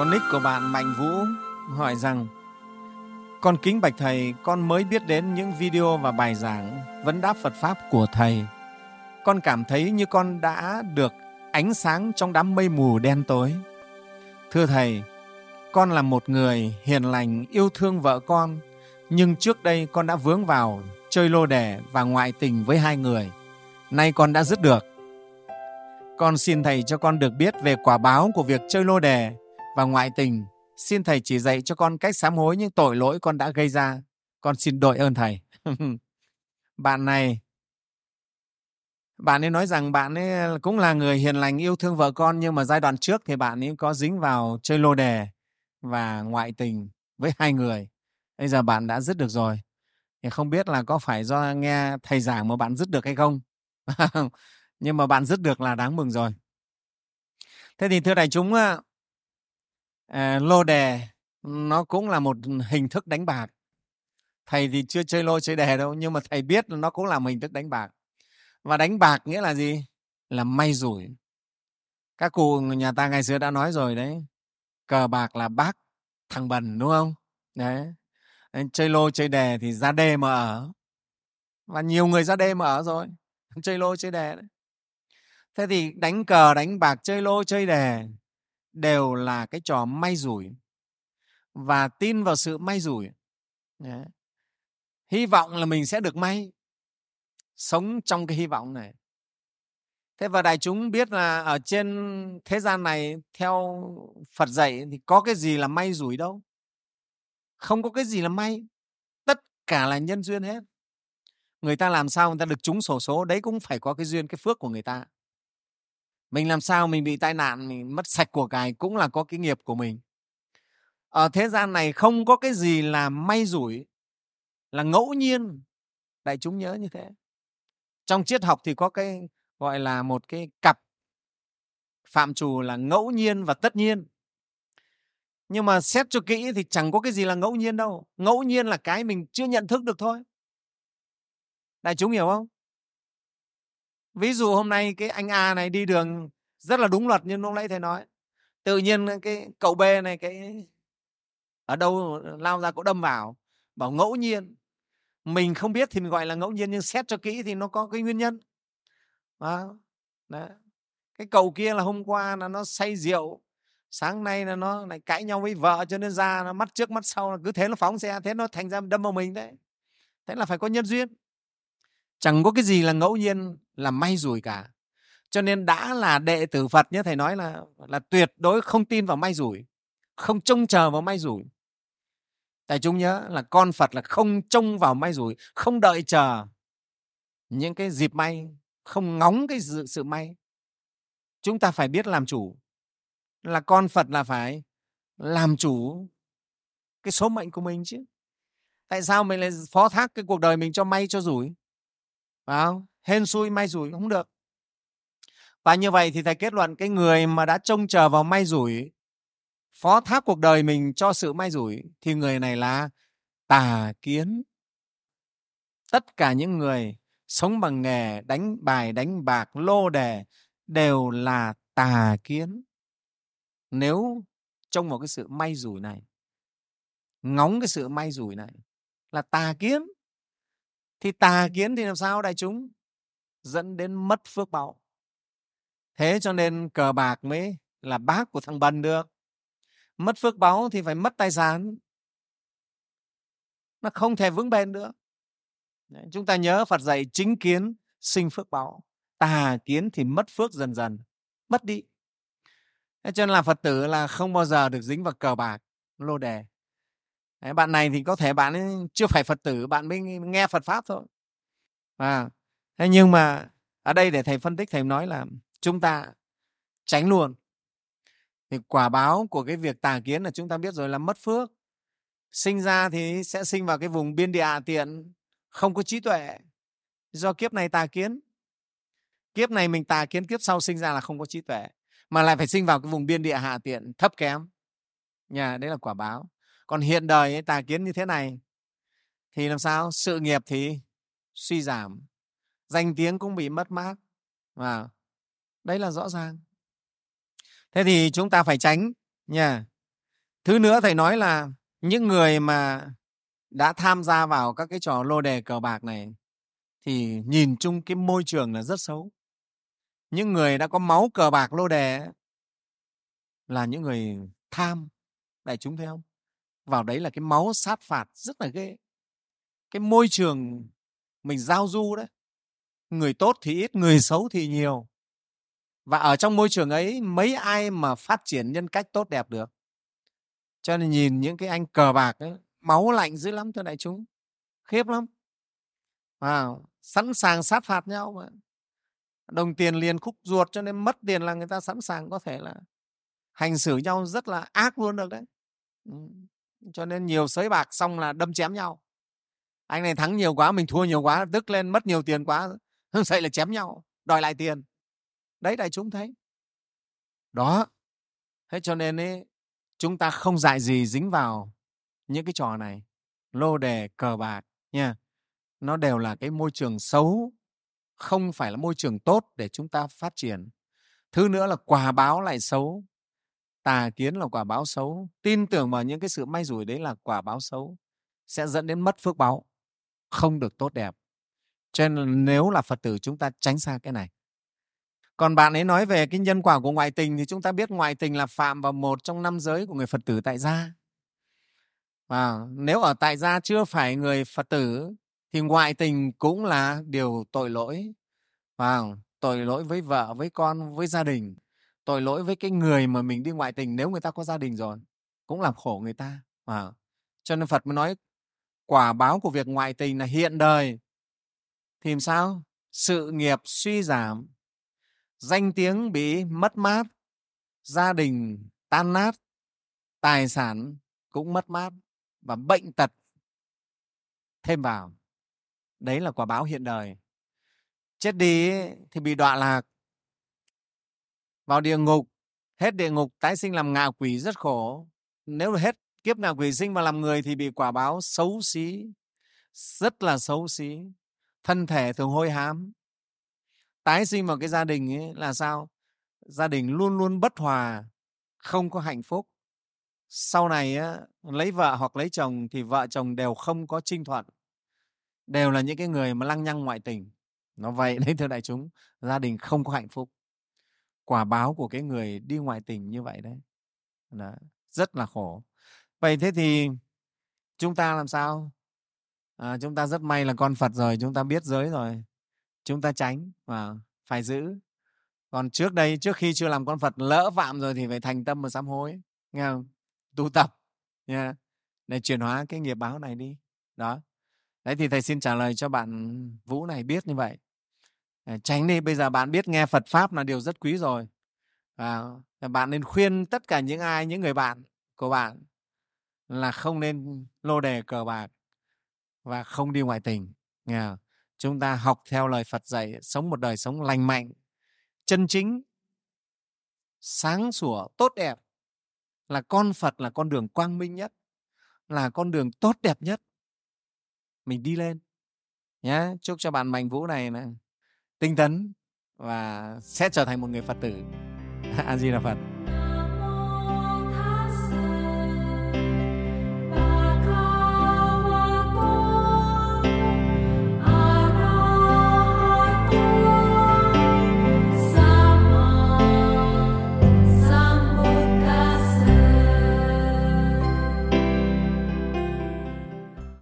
Con nick của bạn Mạnh Vũ hỏi rằng Con kính bạch Thầy, con mới biết đến những video và bài giảng vấn đáp Phật Pháp của Thầy. Con cảm thấy như con đã được ánh sáng trong đám mây mù đen tối. Thưa Thầy, con là một người hiền lành, yêu thương vợ con, nhưng trước đây con đã vướng vào chơi lô đề và ngoại tình với hai người. Nay con đã dứt được. Con xin Thầy cho con được biết về quả báo của việc chơi lô đề và ngoại tình. Xin Thầy chỉ dạy cho con cách sám hối những tội lỗi con đã gây ra. Con xin đội ơn Thầy. bạn này, bạn ấy nói rằng bạn ấy cũng là người hiền lành yêu thương vợ con nhưng mà giai đoạn trước thì bạn ấy có dính vào chơi lô đề và ngoại tình với hai người. Bây giờ bạn đã dứt được rồi. Thì không biết là có phải do nghe thầy giảng mà bạn dứt được hay không? nhưng mà bạn dứt được là đáng mừng rồi. Thế thì thưa đại chúng, À, lô đề, nó cũng là một hình thức đánh bạc. Thầy thì chưa chơi lô chơi đề đâu, nhưng mà thầy biết là nó cũng là một hình thức đánh bạc. Và đánh bạc nghĩa là gì? Là may rủi. Các cụ nhà ta ngày xưa đã nói rồi đấy, cờ bạc là bác thằng bần, đúng không? Đấy. Chơi lô chơi đề thì ra đề mà ở. Và nhiều người ra đề mà ở rồi chơi lô chơi đề đấy. Thế thì đánh cờ, đánh bạc, chơi lô chơi đề đều là cái trò may rủi và tin vào sự may rủi. Đấy. hy vọng là mình sẽ được may, sống trong cái hy vọng này. Thế và đại chúng biết là ở trên thế gian này, theo phật dạy thì có cái gì là may rủi đâu. Không có cái gì là may, tất cả là nhân duyên hết. Người ta làm sao người ta được trúng sổ số, đấy cũng phải có cái duyên, cái phước của người ta mình làm sao mình bị tai nạn, mình mất sạch của cải cũng là có cái nghiệp của mình. Ở thế gian này không có cái gì là may rủi, là ngẫu nhiên. Đại chúng nhớ như thế. Trong triết học thì có cái gọi là một cái cặp phạm trù là ngẫu nhiên và tất nhiên. Nhưng mà xét cho kỹ thì chẳng có cái gì là ngẫu nhiên đâu. Ngẫu nhiên là cái mình chưa nhận thức được thôi. Đại chúng hiểu không? Ví dụ hôm nay cái anh a này đi đường rất là đúng luật nhưng lúc nãy thầy nói tự nhiên cái cậu b này, cái ở đâu lao ra cậu đâm vào, bảo ngẫu nhiên mình không biết thì mình gọi là ngẫu nhiên nhưng xét cho kỹ thì nó có cái nguyên nhân đó. đó. cái cậu kia là hôm qua là nó say rượu, sáng nay là nó lại cãi nhau với vợ cho nên ra nó mắt trước mắt sau cứ thế nó phóng xe, thế nó thành ra đâm vào mình đấy thế là phải có nhân duyên chẳng có cái gì là ngẫu nhiên là may rủi cả. Cho nên đã là đệ tử phật như thầy nói là là tuyệt đối không tin vào may rủi không trông chờ vào may rủi. Tại chúng nhớ là con phật là không trông vào may rủi không đợi chờ những cái dịp may không ngóng cái sự, sự may. Chúng ta phải biết làm chủ. Là con phật là phải làm chủ cái số mệnh của mình chứ. Tại sao mình lại phó thác cái cuộc đời mình cho may cho rủi? Phải không? Hên xui, may rủi không được. Và như vậy thì thầy kết luận cái người mà đã trông chờ vào may rủi, phó thác cuộc đời mình cho sự may rủi, thì người này là tà kiến. Tất cả những người sống bằng nghề, đánh bài, đánh bạc, lô đề đều là tà kiến. Nếu trông vào cái sự may rủi này, ngóng cái sự may rủi này là tà kiến thì tà kiến thì làm sao đại chúng? Dẫn đến mất phước báo. Thế cho nên cờ bạc mới là bác của thằng bần được. Mất phước báo thì phải mất tài sản. Nó không thể vững bền nữa Đấy, chúng ta nhớ phật dạy chính kiến sinh phước báo. Tà kiến thì mất phước dần dần mất đi. Thế cho nên là phật tử là không bao giờ được dính vào cờ bạc lô đề. Đấy, bạn này thì có thể bạn ấy chưa phải phật tử bạn mới nghe phật pháp thôi. À, thế nhưng mà ở đây để thầy phân tích thầy nói là chúng ta tránh luôn. Thì quả báo của cái việc tà kiến là chúng ta biết rồi là mất phước. Sinh ra thì sẽ sinh vào cái vùng biên địa hạ tiện không có trí tuệ. Do kiếp này tà kiến. Kiếp này mình tà kiến kiếp sau sinh ra là không có trí tuệ mà lại phải sinh vào cái vùng biên địa hạ tiện thấp kém. Nhà đấy là quả báo còn hiện đời ấy, tà kiến như thế này thì làm sao? Sự nghiệp thì suy giảm danh tiếng cũng bị mất mát và đấy là rõ ràng. Thế thì chúng ta phải tránh nha. Thứ nữa thầy nói là những người mà đã tham gia vào các cái trò lô đề cờ bạc này thì nhìn chung cái môi trường là rất xấu. Những người đã có máu cờ bạc lô đề là những người tham đại chúng thấy không? Vào đấy là cái máu sát phạt rất là ghê. Cái môi trường mình giao du đấy. Người tốt thì ít người xấu thì nhiều. Và ở trong môi trường ấy mấy ai mà phát triển nhân cách tốt đẹp được. Cho nên nhìn những cái anh cờ bạc ấy, máu lạnh dữ lắm thưa đại chúng. Khiếp lắm. À, sẵn sàng sát phạt nhau mà. Đồng tiền liền khúc ruột cho nên mất tiền là người ta sẵn sàng có thể là hành xử nhau rất là ác luôn được đấy cho nên nhiều sới bạc xong là đâm chém nhau. Anh này thắng nhiều quá mình thua nhiều quá tức lên mất nhiều tiền quá vậy là chém nhau đòi lại tiền. Đấy đại chúng thấy. Đó. Thế cho nên ấy, chúng ta không dạy gì dính vào những cái trò này. Lô đề cờ bạc nha. Nó đều là cái môi trường xấu không phải là môi trường tốt để chúng ta phát triển. Thứ nữa là quả báo lại xấu tà kiến là quả báo xấu, tin tưởng vào những cái sự may rủi đấy là quả báo xấu, sẽ dẫn đến mất phước báo, không được tốt đẹp. Cho nên nếu là phật tử chúng ta tránh xa cái này. Còn bạn ấy nói về cái nhân quả của ngoại tình thì chúng ta biết ngoại tình là phạm vào một trong năm giới của người phật tử tại gia. Và nếu ở tại gia chưa phải người phật tử thì ngoại tình cũng là điều tội lỗi. Và tội lỗi với vợ, với con, với gia đình tội lỗi với cái người mà mình đi ngoại tình nếu người ta có gia đình rồi, cũng làm khổ người ta. À. cho nên phật mới nói, quả báo của việc ngoại tình là hiện đời. Thì làm sao? Sự nghiệp suy giảm, danh tiếng bị mất mát, gia đình tan nát, tài sản cũng mất mát và bệnh tật thêm vào. Đấy là quả báo hiện đời. Chết đi thì bị đọa lạc vào địa ngục hết địa ngục tái sinh làm ngạ quỷ rất khổ. Nếu hết kiếp ngạ quỷ sinh mà làm người thì bị quả báo xấu xí rất là xấu xí. Thân thể thường hôi hám. Tái sinh vào cái gia đình ấy là sao? Gia đình luôn luôn bất hòa không có hạnh phúc. Sau này á, lấy vợ hoặc lấy chồng thì vợ chồng đều không có trinh thuận. Đều là những cái người mà lăng nhăng ngoại tình. Nó vậy đấy thưa đại chúng gia đình không có hạnh phúc quả báo của cái người đi ngoại tình như vậy đấy. Đó, rất là khổ. Vậy thế thì chúng ta làm sao? À, chúng ta rất may là con phật rồi chúng ta biết giới rồi. Chúng ta tránh và phải giữ. Còn trước đây trước khi chưa làm con phật lỡ phạm rồi thì phải thành tâm và sám hối nghe không? Tu tập nha để chuyển hóa cái nghiệp báo này đi. Đó. Đấy thì thầy xin trả lời cho bạn vũ này biết như vậy. Ờ, tránh đi bây giờ bạn biết nghe phật pháp là điều rất quý rồi. À, bạn nên khuyên tất cả những ai những người bạn của bạn là không nên lô đề cờ bạc và không đi ngoại tình nghe không? chúng ta học theo lời phật dạy sống một đời sống lành mạnh chân chính sáng sủa tốt đẹp là con phật là con đường quang minh nhất là con đường tốt đẹp nhất. Mình đi lên nhé chúc cho bạn mạnh vũ này là tinh tấn và sẽ trở thành một người phật tử. An di là phật.